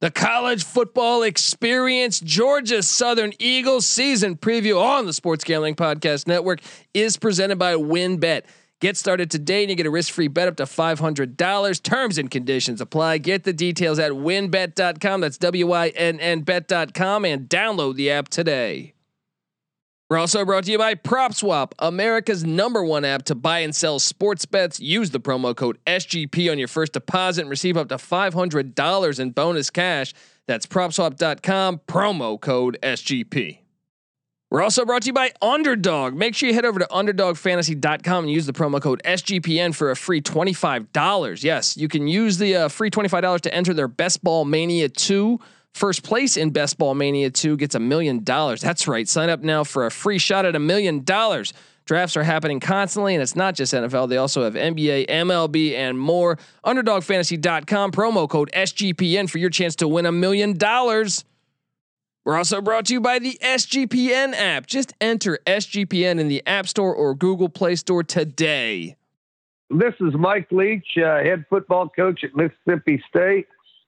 The college football experience, Georgia Southern Eagles season preview on the Sports Gambling Podcast Network is presented by WynnBET. Get started today and you get a risk-free bet up to $500. Terms and conditions apply. Get the details at wynnbet.com. That's W-Y-N-N bet.com and download the app today. We're also brought to you by PropSwap, America's number one app to buy and sell sports bets. Use the promo code SGP on your first deposit and receive up to $500 in bonus cash. That's propswap.com, promo code SGP. We're also brought to you by Underdog. Make sure you head over to underdogfantasy.com and use the promo code SGPN for a free $25. Yes, you can use the uh, free $25 to enter their Best Ball Mania 2 First place in Best Ball Mania 2 gets a million dollars. That's right. Sign up now for a free shot at a million dollars. Drafts are happening constantly, and it's not just NFL. They also have NBA, MLB, and more. UnderdogFantasy.com, promo code SGPN for your chance to win a million dollars. We're also brought to you by the SGPN app. Just enter SGPN in the App Store or Google Play Store today. This is Mike Leach, uh, head football coach at Mississippi State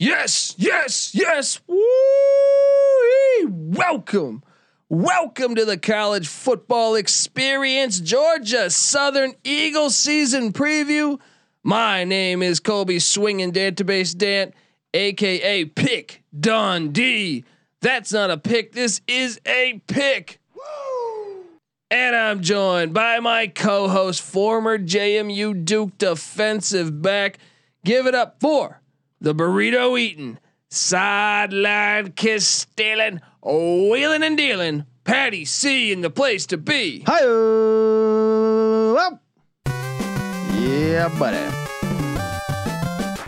Yes, yes, yes. Woo! Welcome. Welcome to the college football experience, Georgia Southern Eagles season preview. My name is Colby Swinging Database Dan, aka Pick Dundee. That's not a pick, this is a pick. And I'm joined by my co-host, former JMU Duke defensive back. Give it up for the burrito eating, sideline kiss stealing, wheeling and dealing. Patty C in the place to be. Hi. Yeah, buddy.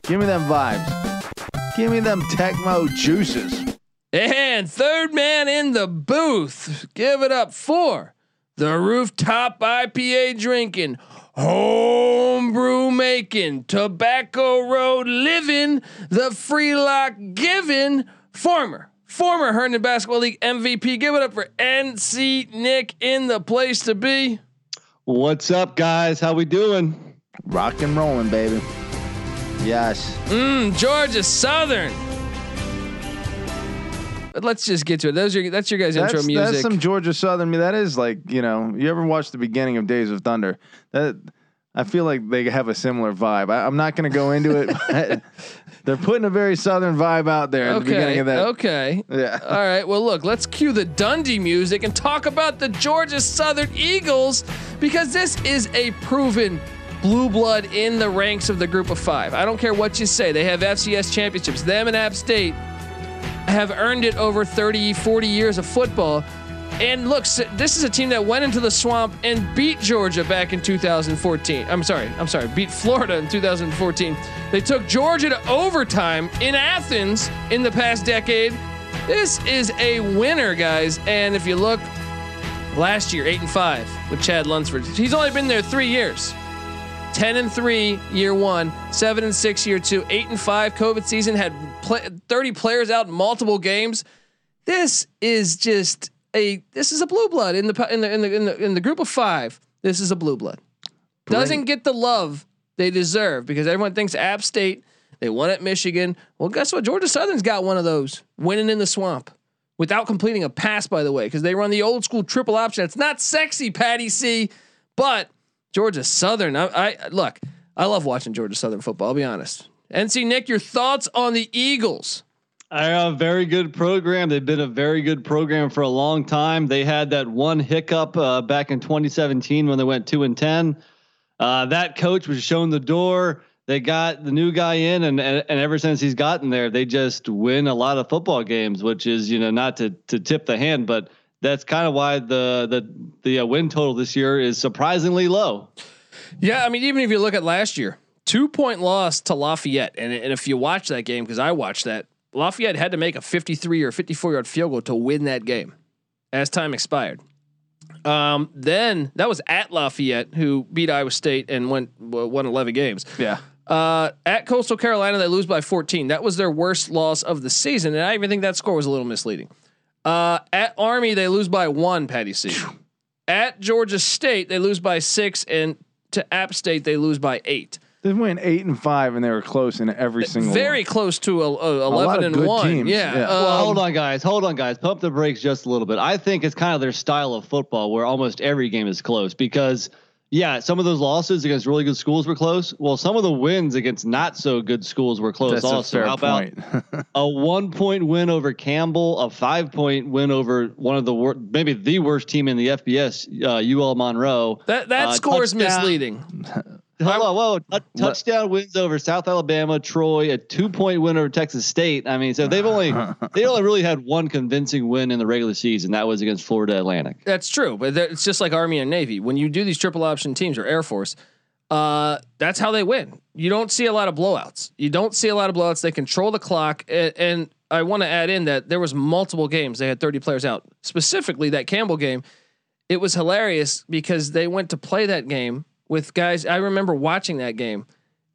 Give me them vibes. Give me them Tecmo juices. And third man in the booth. Give it up for the rooftop IPA drinking homebrew making, tobacco road living, the free lock giving, former former Herndon Basketball League MVP. Give it up for NC Nick in the place to be. What's up, guys? How we doing? Rock and rolling, baby. Yes. Mm, Georgia Southern. But let's just get to it. Those are that's your guys' that's, intro music. That's some Georgia Southern. Me, that is like you know. You ever watch the beginning of Days of Thunder? That I feel like they have a similar vibe. I, am not going to go into it. they're putting a very Southern vibe out there at okay, the beginning of that. Okay. Yeah. All right. Well, look. Let's cue the Dundee music and talk about the Georgia Southern Eagles because this is a proven blue blood in the ranks of the group of five. I don't care what you say. They have FCS championships. Them and App State have earned it over 30, 40 years of football. And look, this is a team that went into the swamp and beat Georgia back in 2014. I'm sorry, I'm sorry, beat Florida in 2014. They took Georgia to overtime in Athens in the past decade. This is a winner, guys. And if you look, last year, eight and five with Chad Lunsford. He's only been there three years. 10 and 3 year 1, 7 and 6 year 2, 8 and 5 COVID season had 30 players out in multiple games. This is just a this is a blue blood in the in the in the in the, in the group of 5. This is a blue blood. Doesn't get the love they deserve because everyone thinks App State they won at Michigan. Well, guess what? Georgia Southern's got one of those winning in the swamp without completing a pass, by the way, because they run the old school triple option. It's not sexy, Patty C, but Georgia Southern. I, I look. I love watching Georgia Southern football. I'll be honest. NC Nick, your thoughts on the Eagles? I have a very good program. They've been a very good program for a long time. They had that one hiccup uh, back in 2017 when they went two and ten. Uh, that coach was shown the door. They got the new guy in, and, and and ever since he's gotten there, they just win a lot of football games. Which is you know not to to tip the hand, but that's kind of why the the the uh, win total this year is surprisingly low. Yeah, I mean, even if you look at last year, two point loss to Lafayette, and and if you watch that game because I watched that, Lafayette had to make a 53 or 54 yard field goal to win that game, as time expired. Um, then that was at Lafayette, who beat Iowa State and went won 11 games. Yeah. Uh, at Coastal Carolina, they lose by 14. That was their worst loss of the season, and I even think that score was a little misleading. Uh, at Army, they lose by one. Patty C. At Georgia State, they lose by six, and to App State, they lose by eight. They went eight and five, and they were close in every single. Very one. close to a, a eleven lot of and one. teams, Yeah. yeah. well, um, hold on, guys. Hold on, guys. Pump the brakes just a little bit. I think it's kind of their style of football where almost every game is close because, yeah, some of those losses against really good schools were close. Well, some of the wins against not so good schools were close That's also. a fair How about point. a one point win over Campbell, a five point win over one of the wor- maybe the worst team in the FBS, uh, UL Monroe. that that uh, score is misleading. Hold on, whoa! Tou- touchdown wins over South Alabama, Troy, a two-point win over Texas State. I mean, so they've only they only really had one convincing win in the regular season. That was against Florida Atlantic. That's true, but it's just like Army and Navy. When you do these triple option teams or Air Force, uh, that's how they win. You don't see a lot of blowouts. You don't see a lot of blowouts. They control the clock, and, and I want to add in that there was multiple games they had 30 players out. Specifically, that Campbell game, it was hilarious because they went to play that game with guys. I remember watching that game.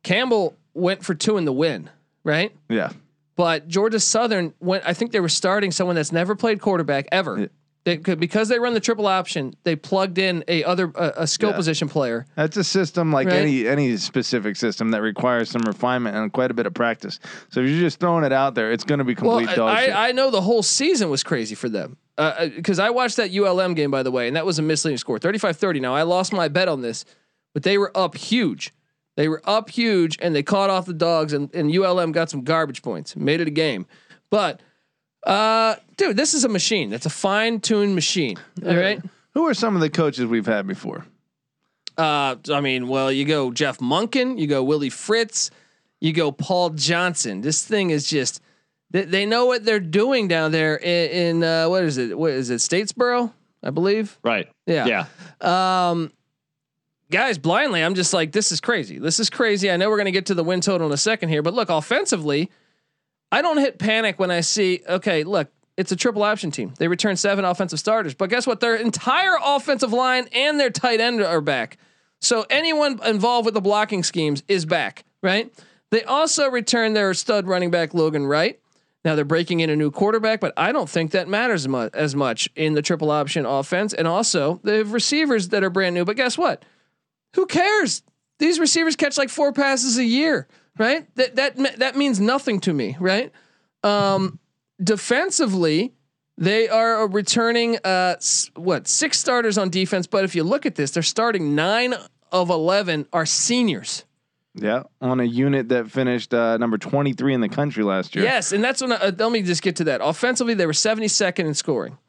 Campbell went for two in the win, right? yeah. But Georgia Southern went. I think they were starting someone that's never played quarterback ever. Yeah. They could because they run the triple option. They plugged in a other a, a skill Yeah. position player. That's a system like Right. any any specific system that requires some refinement and quite a bit of practice. So if you're just throwing it out there, it's going to be Well, complete dog shit. I, I know the whole season was crazy for them uh, uh, because I watched that ULM game by the way, and that was a misleading score, 35-30. Now I lost my bet on this, but they were up huge. They were up huge, and they caught off the dogs, and, and ULM got some garbage points, made it a game. But uh, dude, this is a machine. It's a fine-tuned machine. All right. Who are some of the coaches we've had before? Uh, I mean, well, you go Jeff Monken, you go Willie Fritz, you go Paul Johnson. This thing is just they, they know what they're doing down there in, in uh, what is it? What is it? Statesboro, I believe. Right. Yeah. Yeah. Um, guys, blindly, I'm just like, this is crazy. This is crazy. I know we're gonna get to the win total in a second here, but look, offensively, I don't hit panic when I see. Okay, look. It's a triple option team. They return seven offensive starters, but guess what? Their entire offensive line and their tight end are back. So anyone involved with the blocking schemes is back, right? They also return their stud running back Logan Wright. Now they're breaking in a new quarterback, but I don't think that matters mu- as much in the triple option offense. And also they have receivers that are brand new. But guess what? Who cares? These receivers catch like four passes a year, right? That that that means nothing to me, right? Um, defensively, they are returning uh what six starters on defense. But if you look at this, they're starting nine of eleven are seniors. Yeah, on a unit that finished uh, number 23 in the country last year. Yes, and that's when. I, uh, let me just get to that. Offensively, they were 72nd in scoring,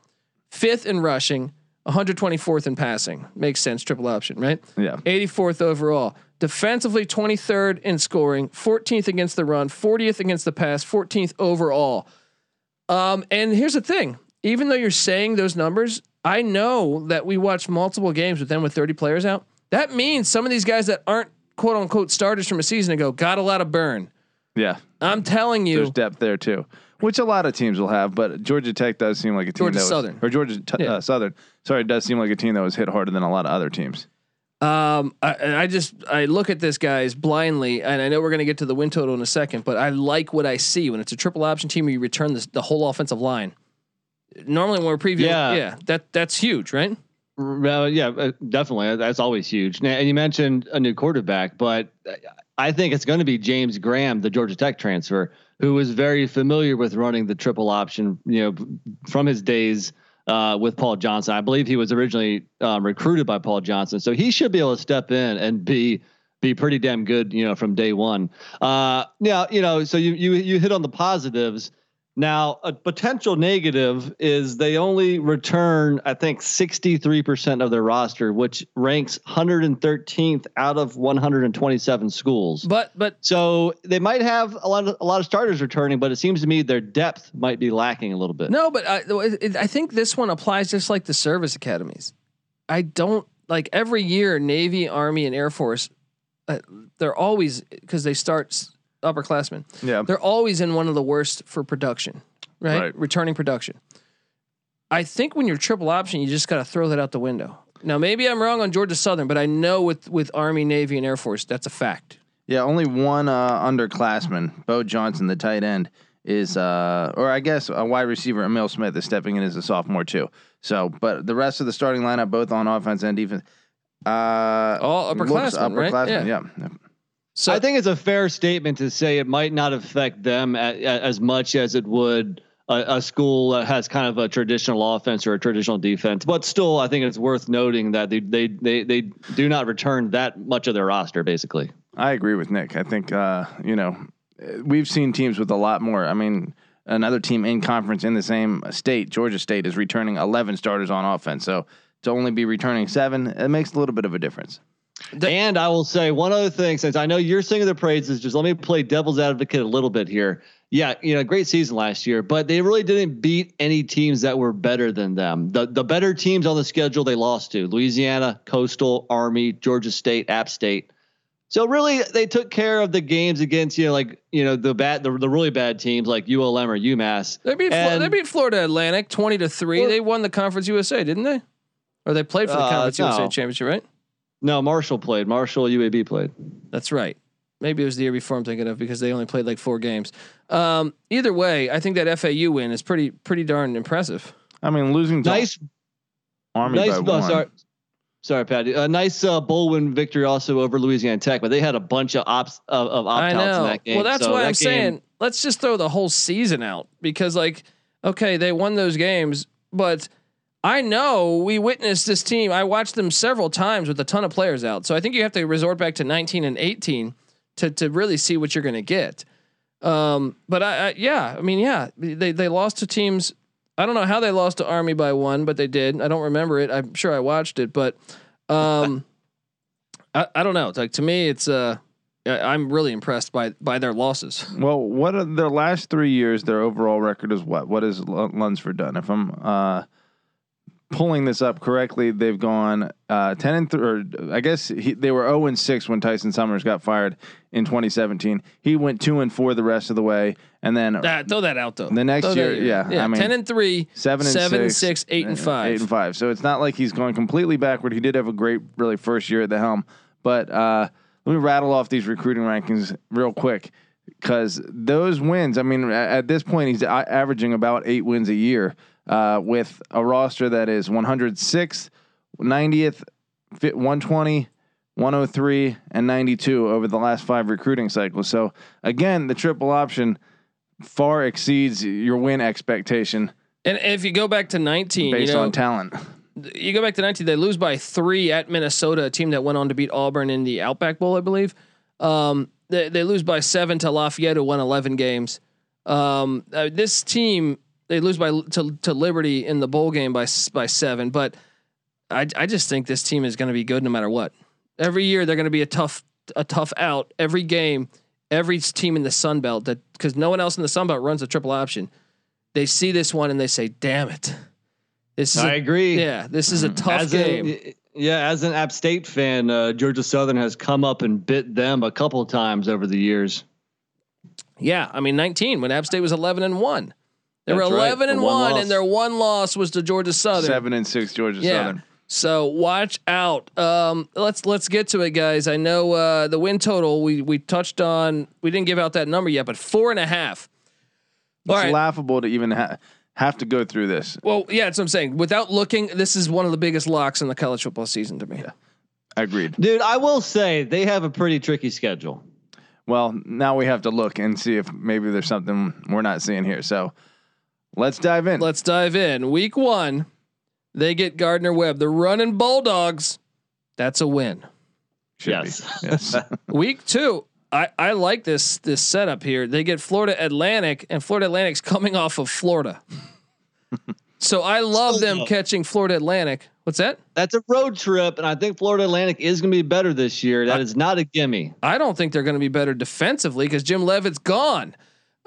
fifth in rushing, 124th in passing. Makes sense. Triple option, right? Yeah. 84th overall. Defensively, 23rd in scoring, 14th against the run, 40th against the pass, 14th overall. Um, and here's the thing: even though you're saying those numbers, I know that we watched multiple games with them with 30 players out. That means some of these guys that aren't quote unquote starters from a season ago got a lot of burn. Yeah. I'm telling you, There's depth there too, which a lot of teams will have. But Georgia Tech does seem like a team Georgia that was, Southern. or Georgia t- Yeah. uh, Southern. Sorry, it does seem like a team that was hit harder than a lot of other teams. Um, I, I just I look at this guys blindly, and I know we're going to get to the win total in a second, but I like what I see when it's a triple option team where you return this, the whole offensive line. Normally, when we're previewing, yeah. Yeah. that that's huge, right? Well, yeah, uh, definitely. That's always huge. Now, and you mentioned a new quarterback, but I think it's going to be James Graham, the Georgia Tech transfer, who was very familiar with running the triple option. You know, from his days uh, with Paul Johnson. I believe he was originally um, recruited by Paul Johnson, so he should be able to step in and be be pretty damn good. You know, from day one. Uh, now, you know, so you you you hit on the positives. Now, a potential negative is they only return, I think, 63% of their roster, which ranks 113th out of 127 schools. But but So they might have a lot of a lot of starters returning, but it seems to me their depth might be lacking a little bit. no, but I I think this one applies just like the service academies. I don't like every year Navy, Army, and Air Force. uh, they're always because they start upperclassmen. Yeah. They're always in one of the worst for production, right? Right. Returning production. I think when you're triple option, you just got to throw that out the window. Now, maybe I'm wrong on Georgia Southern, but I know with with Army, Navy, and Air Force, that's a fact. Yeah, only one uh, underclassman, Bo Johnson, the tight end, is, uh, or I guess a wide receiver, Emil Smith, is stepping in as a sophomore too. So, but the rest of the starting lineup, both on offense and defense, uh, All looks upperclassmen, right? Yeah. yeah. So I think it's a fair statement to say it might not affect them a, a, as much as it would a, a school that has kind of a traditional offense or a traditional defense. But still, I think it's worth noting that they they they, they do not return that much of their roster, basically. I agree with Nick. I think uh, you know we've seen teams with a lot more. I mean, another team in conference in the same state, Georgia State, is returning 11 starters on offense. So to only be returning seven, it makes a little bit of a difference. The- and I will say one other thing, since I know you're singing the praises, just let me play devil's advocate a little bit here. Yeah, you know, great season last year, but they really didn't beat any teams that were better than them. The the better teams on the schedule they lost to Louisiana, Coastal, Army, Georgia State, App State. So really, they took care of the games against you know like you know the bad the, the really bad teams like ULM or UMass. they beat And- they beat Florida Atlantic twenty to three. Well- they won the Conference USA, didn't they? Or they played for the Uh, Conference no. USA championship, right? No, Marshall played. Marshall UAB played. That's right. Maybe it was the year before I'm thinking of because they only played like four games. Um, either way, I think that FAU win is pretty pretty darn impressive. I mean, losing to Nice Army nice. by uh, one. sorry, sorry, Patty. A nice uh, bowl win victory also over Louisiana Tech, but they had a bunch of ops of, of opt outs in that game. Well, that's So why that I'm game- saying let's just throw the whole season out because, like, okay, they won those games, but I know we witnessed this team. I watched them several times with a ton of players out. So I think you have to resort back to 19 and 18 to to really see what you're going to get. Um, but I, I, yeah, I mean, yeah, they they lost to teams. I don't know how they lost to Army by one, but they did. I don't remember it. I'm sure I watched it, but um, I, I don't know. It's like to me, it's uh, I'm really impressed by by their losses. Well, what are their last three years? Their overall record is what? What has Lunsford done? If I'm uh, pulling this up correctly, they've gone uh, ten and th- or I guess he, they were zero and six when Tyson Summers got fired in 2017. He went two and four the rest of the way, and then throw that out though. The next Throw year, yeah, yeah, I mean, ten and three, seven and seven six, six, eight and five. eight and five. So it's not like he's going completely backward. He did have a great, really first year at the helm. But uh, let me rattle off these recruiting rankings real quick because those wins. I mean, at this point, he's averaging about eight wins a year uh, with a roster that is 106th, 90th, 120. 103 and 92 over the last five recruiting cycles. So again, the triple option far exceeds your win expectation And if you go back to nineteen, based you know, on talent. you go back to 19, they lose by three at Minnesota, a team that went on to beat Auburn in the Outback Bowl, I believe. Um, they, they lose by seven to Lafayette, who won 11 games. Um, uh, this team, they lose by to, to Liberty in the bowl game by by seven. But I, I just think this team is going to be good no matter what. Every year they're going to be a tough a tough out. Every game, every team in the Sun Belt that because no one else in the Sun Belt runs a triple option. They see this one and they say, "Damn it, this is I a agree. yeah, this is a tough As game. an, yeah, as an App State fan, uh, Georgia Southern has come up and bit them a couple times over the years. yeah, I mean 19 when App State was 11 and 1. They were That's right, 11 and the one 1 loss. and their one loss was to Georgia Southern. Seven and six Georgia yeah. Southern. So watch out. Um, let's let's get to it, guys. I know uh, the win total we we touched on. We didn't give out that number yet, but four and a half. All It's right. laughable to even ha- have to go through this. Well, yeah, that's what I'm saying. Without looking, this is one of the biggest locks in the college football season to me. Agreed. Dude, I will say they have a pretty tricky schedule. Well, now we have to look and see if maybe there's something we're not seeing here. So let's dive in. Let's dive in. Week one, they get Gardner Webb, the running Bulldogs. That's a win. Should yes. be. Yes. Week two, I, I like this this setup here. They get Florida Atlantic, and Florida Atlantic's coming off of Florida. so I love them catching Florida Atlantic. What's that? That's a road trip, and I think Florida Atlantic is going to be better this year. That is not a gimme. I don't think they're going to be better defensively because Jim Leavitt's gone.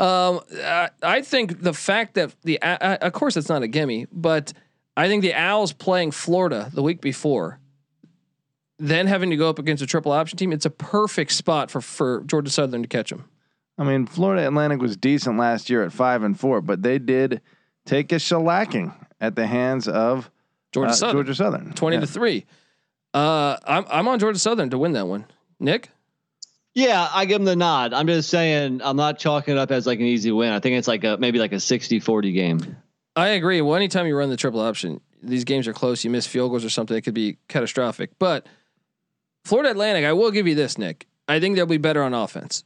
Um, I, I think the fact that the uh, of course it's not a gimme, but I think the Owls playing Florida the week before, then having to go up against a triple option team, it's a perfect spot for for Georgia Southern to catch them. I mean, Florida Atlantic was decent last year at five and four, but they did take a shellacking at the hands of Georgia uh, Southern, Georgia Southern, twenty Yeah. to three. Uh, I'm I'm on Georgia Southern to win that one. Nick, Yeah, I give them the nod. I'm just saying I'm not chalking it up as like an easy win. I think it's like a maybe like a 60-40 game. I agree. Well, anytime you run the triple option, these games are close. You miss field goals or something, it could be catastrophic. But Florida Atlantic, I will give you this, Nick. I think they'll be better on offense,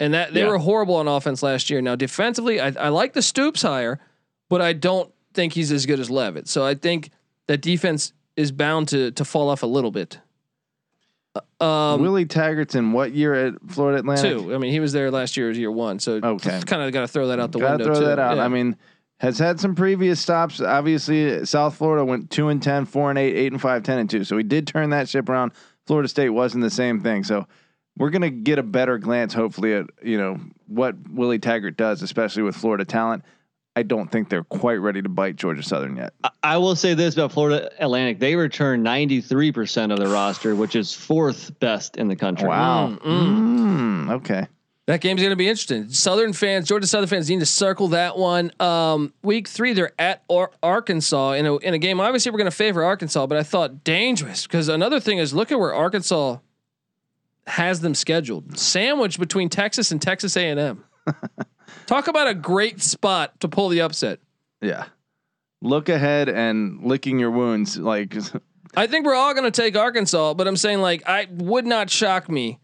and that they Yeah. were horrible on offense last year. Now defensively, I, I like the Stoops hire, but I don't think he's as good as Leavitt. So I think that defense is bound to to fall off a little bit. Um, Willie Taggart's in what year at Florida Atlantic? two. I mean, he was there last year as year one. So Okay. kind of got to throw that out the Gotta window. throw too. that out. Yeah. I mean, has had some previous stops. Obviously, South Florida went two and 10, 4 and 8, 8 and 5, 10 and 2. So he did turn that ship around. Florida State wasn't the same thing. So we're gonna get a better glance, hopefully, at you know what Willie Taggart does, especially with Florida talent. I don't think they're quite ready to bite Georgia Southern yet. I, I will say this about Florida Atlantic: they return 93 percent of the roster, which is fourth best in the country. Wow. Mm, Mm, okay. That game's going to be interesting. Southern fans, Georgia Southern fans need to circle that one. Um, week three, they're at Ar- Arkansas in a in a game. Obviously, we're going to favor Arkansas, but I thought dangerous because another thing is look at where Arkansas has them scheduled, sandwiched between Texas and Texas A and M. Talk about a great spot to pull the upset. Yeah. Look ahead and licking your wounds. Like, I think we're all going to take Arkansas, but I'm saying like I would not shock me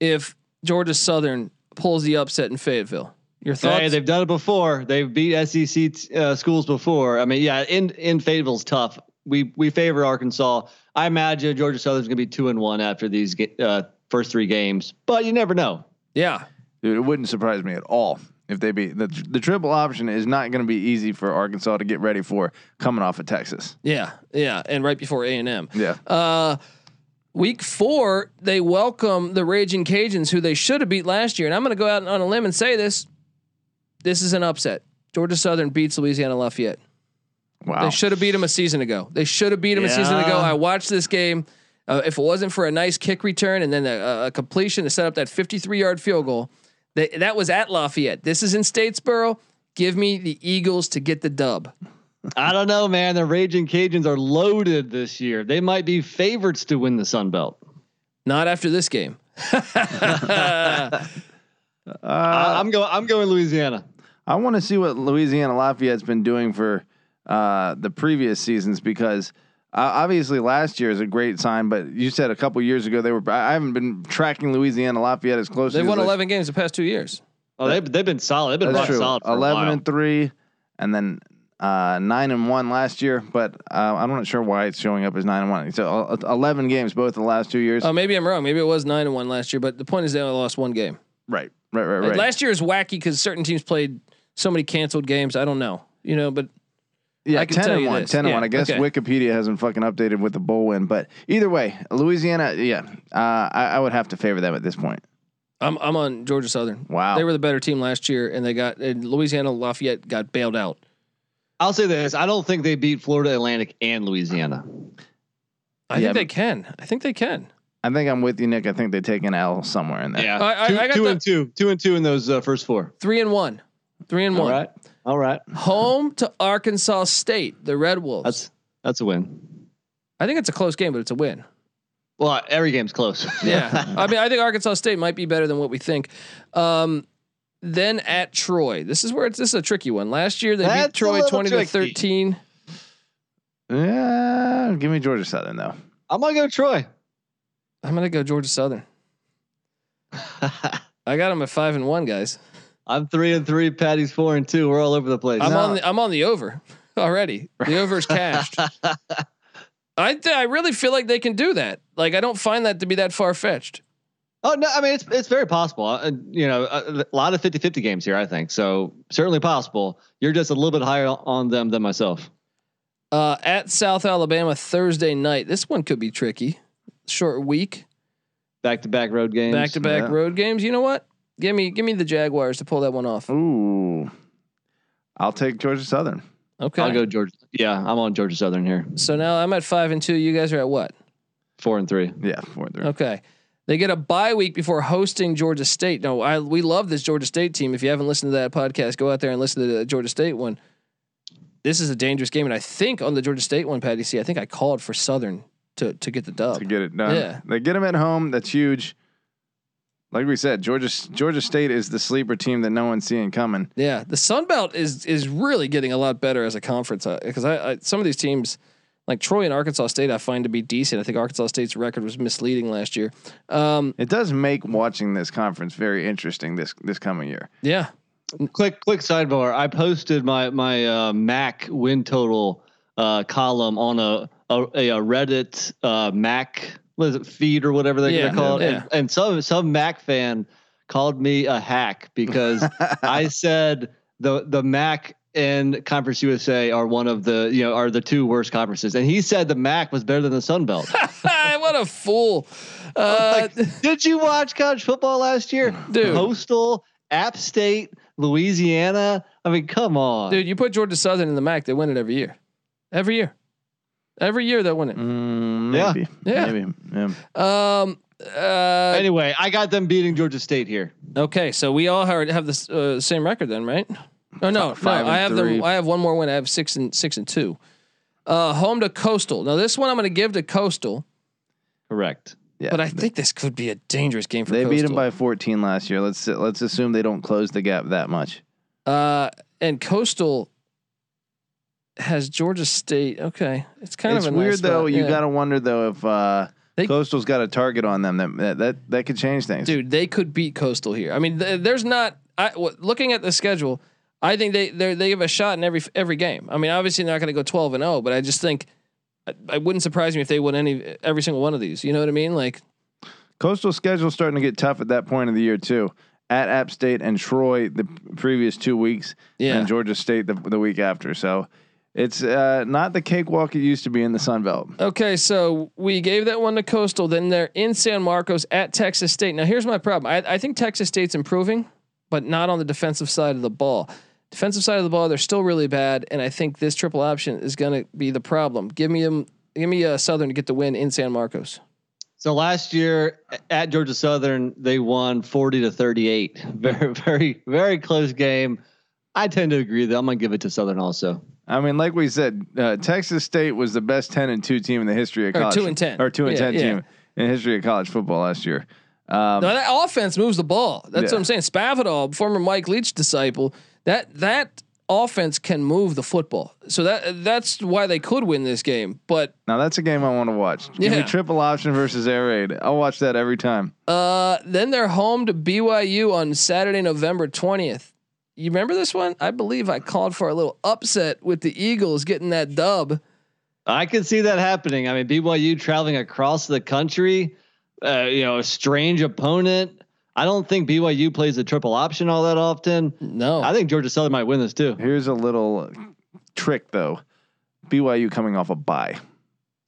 if Georgia Southern pulls the upset in Fayetteville. Your thoughts? Hey, they've done it before. They've beat SEC t- uh, schools before. I mean, yeah, in in Fayetteville's tough. We we favor Arkansas. I imagine Georgia Southern's going to be two and one after these uh, first three games, but you never know. yeah. dude, it wouldn't surprise me at all if they beat the the triple option is not going to be easy for Arkansas to get ready for coming off of Texas. Yeah, yeah, and right before A and M. Yeah. Uh, week four, they welcome the Raging Cajuns, who they should have beat last year. And I'm going to go out on a limb and say this: this is an upset. Georgia Southern beats Louisiana Lafayette. Wow. They should have beat them a season ago. They should have beat them a season ago. I watched this game. Uh, if it wasn't for a nice kick return and then a, a completion to set up that 53 yard field goal, they, that was at Lafayette. This is in Statesboro. Give me the Eagles to get the dub. I don't know, man. The Raging Cajuns are loaded this year. They might be favorites to win the Sun Belt. Not after this game. I, Uh, I'm going. I'm going Louisiana. I want to see what Louisiana Lafayette's been doing for uh, the previous seasons because uh, obviously last year is a great sign, but you said a couple years ago they were. I haven't been tracking Louisiana Lafayette as closely. They've won I- 11 games the past two years. Oh, they've they've been solid. They've been rock solid. For a Eleven while. and three, and then uh, nine and one last year. But uh, I'm not sure why it's showing up as nine and one. So uh, eleven games both the last two years. Oh, maybe I'm wrong. Maybe it was nine and one last year, but the point is they only lost one game. right, right, right, Like, right. Last year is wacky because certain teams played so many canceled games. I don't know, you know, but Yeah, I can ten tell and you one. this. Ten and Yeah, one. I guess okay. Wikipedia hasn't fucking updated with the bowl win, but either way, Louisiana. Yeah, uh, I, I would have to favor them at this point. I'm I'm on Georgia Southern. Wow. They were the better team last year, and they got and Louisiana Lafayette got bailed out. I'll say this: I don't think they beat Florida Atlantic and Louisiana. I Yeah, think they can. I think they can. I think I'm with you, Nick. I think they take an L somewhere in there. Yeah, I- I- two, I got two the- and two, two and two in those uh, first four. Three and one, three and All one. right, all right. Home to Arkansas State, the Red Wolves. That's that's a win. I think it's a close game, but it's a win. Well, every game's close. Yeah, I mean, I think Arkansas State might be better than what we think. Um, then at Troy, this is where it's this is a tricky one. Last year they beat That's a Troy little twenty to thirteen. Yeah, give me Georgia Southern though. I'm gonna go Troy. I'm gonna go Georgia Southern. I got them at five and one, guys. I'm three and three. Patty's four and two. We're all over the place. I'm No. on the I'm on the over already. The over is cashed. I th- I really feel like they can do that. Like I don't find that to be that far fetched. Oh no, I mean it's it's very possible. Uh, you know, a, a lot of 50-50 games here, I think. So certainly possible. You're just a little bit higher on them than myself. Uh, at South Alabama Thursday night. This one could be tricky. Short week, Back to back road games. back to back road games. You know what? Give me give me the Jaguars to pull that one off. Ooh, I'll take Georgia Southern. Okay. I'll go Georgia. Yeah, I'm on Georgia Southern here. So now I'm at five and two. You guys are at what? Four and three. Yeah, four and three. Okay. They get a bye week before hosting Georgia State. No, I we love this Georgia State team. If you haven't listened to that podcast, go out there and listen to the Georgia State one. This is a dangerous game, and I think on the Georgia State one, Patty C, I think I called for Southern to to get the dub. to get it done. Yeah. They get them at home. That's huge. Like we said, Georgia Georgia State is the sleeper team that no one's seeing coming. Yeah, the Sun Belt is is really getting a lot better as a conference because I, I some of these teams like Troy and Arkansas State I find to be decent. I think Arkansas State's record was misleading last year. Um, It does make watching this conference very interesting this this coming year. yeah, Quick, quick sidebar. I posted my my uh, Mac win total uh, column on a a, a Reddit uh, Mac what is it feed or whatever they're Yeah, gonna call it, yeah. and, and some some Mac fan called me a hack because I said the the Mac and Conference USA are one of the you know are the two worst conferences, and he said the Mac was better than the Sun Belt. what a fool! Uh, Like, did you watch college football last year? Dude. Coastal, App State, Louisiana. I mean, come on. dude, you put Georgia Southern in the MAC, they win it every year, every year, every year they win it. Mm, Yeah. maybe. Yeah. Maybe. Yeah. Um. Uh, Anyway, I got them beating Georgia State here. okay, so we all have have the uh, same record then, right? Oh no, Five no, I have three. them. I have one more win. I have six and six and two. Uh, home to Coastal. Now this one I'm going to give to Coastal, Correct. Yeah. but I think this could be a dangerous game for they Coastal. beat them by 14 last year. Let's let's assume they don't close the gap that much. Uh, and Coastal has Georgia State. Okay, it's kind it's of a weird nice though. You got to wonder though if uh, They- Coastal's got a target on them that that that, could change things. dude. They could beat Coastal here. I mean, th- there's not. I w- looking at the schedule. I think they they they have a shot in every every game. I mean, obviously they're not going to go 12 and 0, but I just think I, I wouldn't surprise me if they won any every single one of these. You know what I mean? Like, Coastal schedule starting to get tough at that point of the year too. At App State and Troy the previous two weeks, yeah, and Georgia State the, the week after. So it's uh, not the cakewalk it used to be in the Sun Belt. Okay, so we gave that one to Coastal. Then they're in San Marcos at Texas State. Now, here's my problem. I, I think Texas State's improving, but not on the defensive side of the ball. Defensive side of the ball, they're still really bad, and I think this triple option is going to be the problem. Give me them. Give me a Southern to get the win in San Marcos. So last year at Georgia Southern, they won 40 to 38. Very, very, very close game. I tend to agree that I'm going to give it to Southern also. I mean, like we said, uh, Texas State was the best ten and two team in the history of college. Or two and 10. or two and Yeah, ten yeah. team in the history of college football last year. Um, Now, that offense moves the ball. That's Yeah. what I'm saying. Spavital, former Mike Leach disciple, that that offense can move the football. So that that's why they could win this game. But now that's a game I want to watch. Give me Yeah. triple option versus air raid. I'll watch that every time. Uh, then they're home to BYU on Saturday, November twentieth. You remember this one? I believe I called for a little upset with the Eagles getting that dub. I can see that happening. I mean, BYU traveling across the country, uh, you know, a strange opponent. I don't think BYU plays a triple option all that often. No, I think Georgia Southern might win this too. Here's a little trick though. BYU coming off a bye.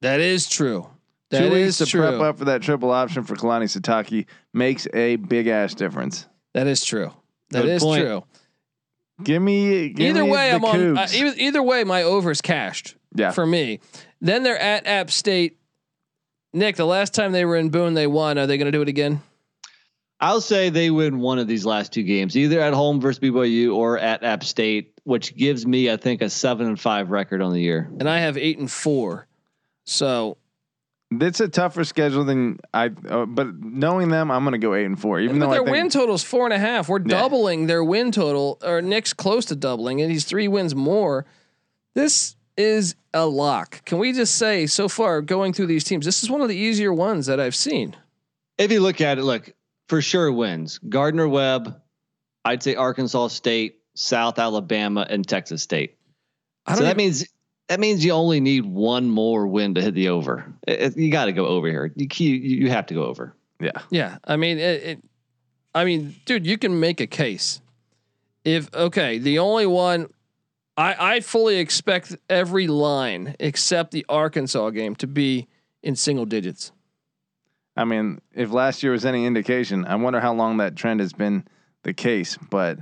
that is true. That Two is weeks to true. prep up for that triple option for Kalani Sitake makes a big ass difference. That is true. That Good is point. true. Give me give Either me way, the I'm on. Uh, either, either way, my over's cashed yeah. for me. Then they're at App State. Nick, the last time they were in Boone, they won. Are they going to do it again? I'll say they win one of these last two games, either at home versus BYU or at App State, which gives me, I think, a seven and five record on the year. And I have eight and four. So It's a tougher schedule than I. Uh, but knowing them, I'm going to go eight and four. Even but though their I think win total is four and a half. We're Yeah. doubling their win total, or Nick's close to doubling and He's three wins more. This is a lock. Can we just say so far going through these teams, this is one of the easier ones that I've seen. If you look at it, look for sure wins Gardner Webb, I'd say Arkansas State, South Alabama, and Texas State. I So don't that even- means that means you only need one more win to hit the over. It- it- you got to go over here. You, you you have to go over. yeah, Yeah, I mean, it, it. I mean, dude, you can make a case. If okay, the only one, I I fully expect every line except the Arkansas game to be in single digits. I mean, if last year was any indication, I wonder how long that trend has been the case. But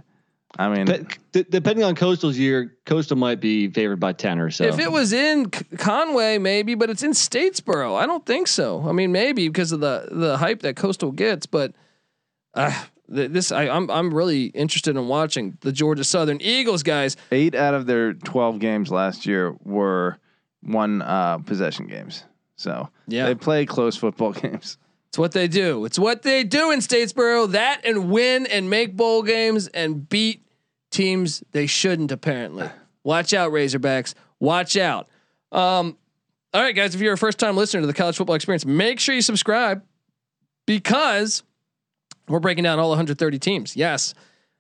I mean, Pe- d- depending on Coastal's year, Coastal might be favored by ten or so. If it was in Conway, maybe, but it's in Statesboro. I don't think so. I mean, maybe because of the the hype that Coastal gets, but uh, th- this I, I'm I'm really interested in watching the Georgia Southern Eagles guys. eight out of their 12 games last year were one uh, possession games. So Yeah. they play close football games. It's what they do. It's what they do in Statesboro. That and win and make bowl games and beat teams they shouldn't. Apparently, watch out, Razorbacks. Watch out. Um, all right, guys. If you're a first time listener to the College Football Experience, make sure you subscribe because we're breaking down all 130 teams. Yes,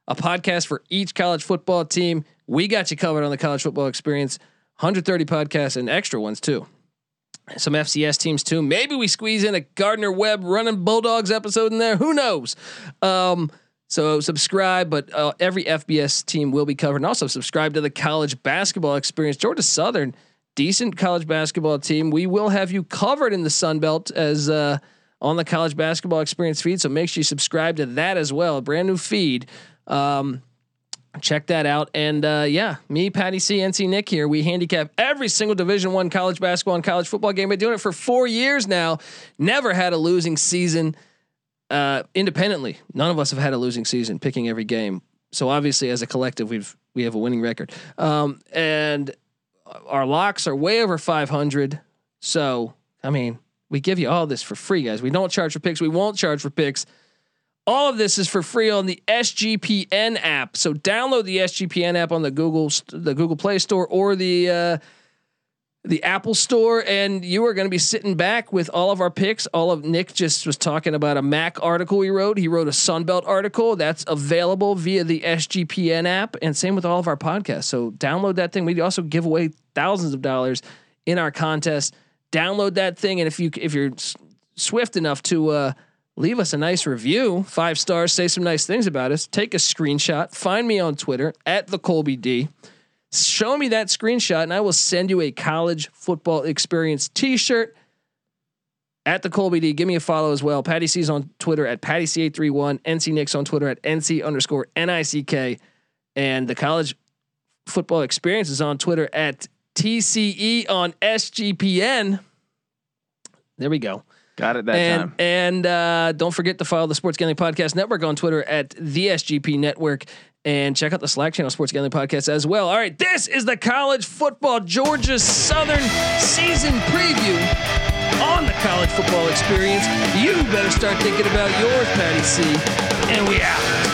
a podcast for each college football team. We got you covered on the College Football Experience. 130 podcasts and extra ones too some FCS teams too. Maybe we squeeze in a Gardner Webb running Bulldogs episode in there. Who knows? Um, so subscribe, but uh, every FBS team will be covered, and also subscribe to the college basketball experience. Georgia Southern, decent college basketball team. We will have you covered in the Sun Belt as uh, on the college basketball experience feed. So make sure you subscribe to that as well. Brand new feed. Um, check that out and uh, yeah me patty c nc nick here we handicap every single division one college basketball and college football game been doing it for four years now never had a losing season uh, independently none of us have had a losing season picking every game. So obviously as a collective we've we have a winning record. Um, and our locks are way over 500 so i mean we give you all this for free guys. We don't charge for picks. We won't charge for picks. All of this is for free on the SGPN app. So download the SGPN app on the Google the Google Play Store or the uh, the Apple Store, and you are going to be sitting back with all of our picks. All of Nick just was talking about a Mac article he wrote. He wrote a Sunbelt article that's available via the SGPN app, and same with all of our podcasts. So download that thing. We also give away thousands of dollars in our contest. Download that thing, and if you if you're swift enough to uh, leave us a nice review, five stars, say some nice things about us, take a screenshot, find me on Twitter at the Colby D. Show me that screenshot, and I will send you a college football experience T-shirt at the Colby D. Give me a follow as well. Patty C's on Twitter at Patty C831. NC Nick's on Twitter at NC underscore NICK. And the college football experience is on Twitter at TCE on SGPN. There we go Got it that and time. and uh, don't forget to follow the Sports Gambling Podcast Network on Twitter at the SGP Network and check out the Slack channel Sports Gambling Podcast as well. All right, this is the college football Georgia Southern season preview on the college football experience. You better start thinking about yours, Patty C. And we out.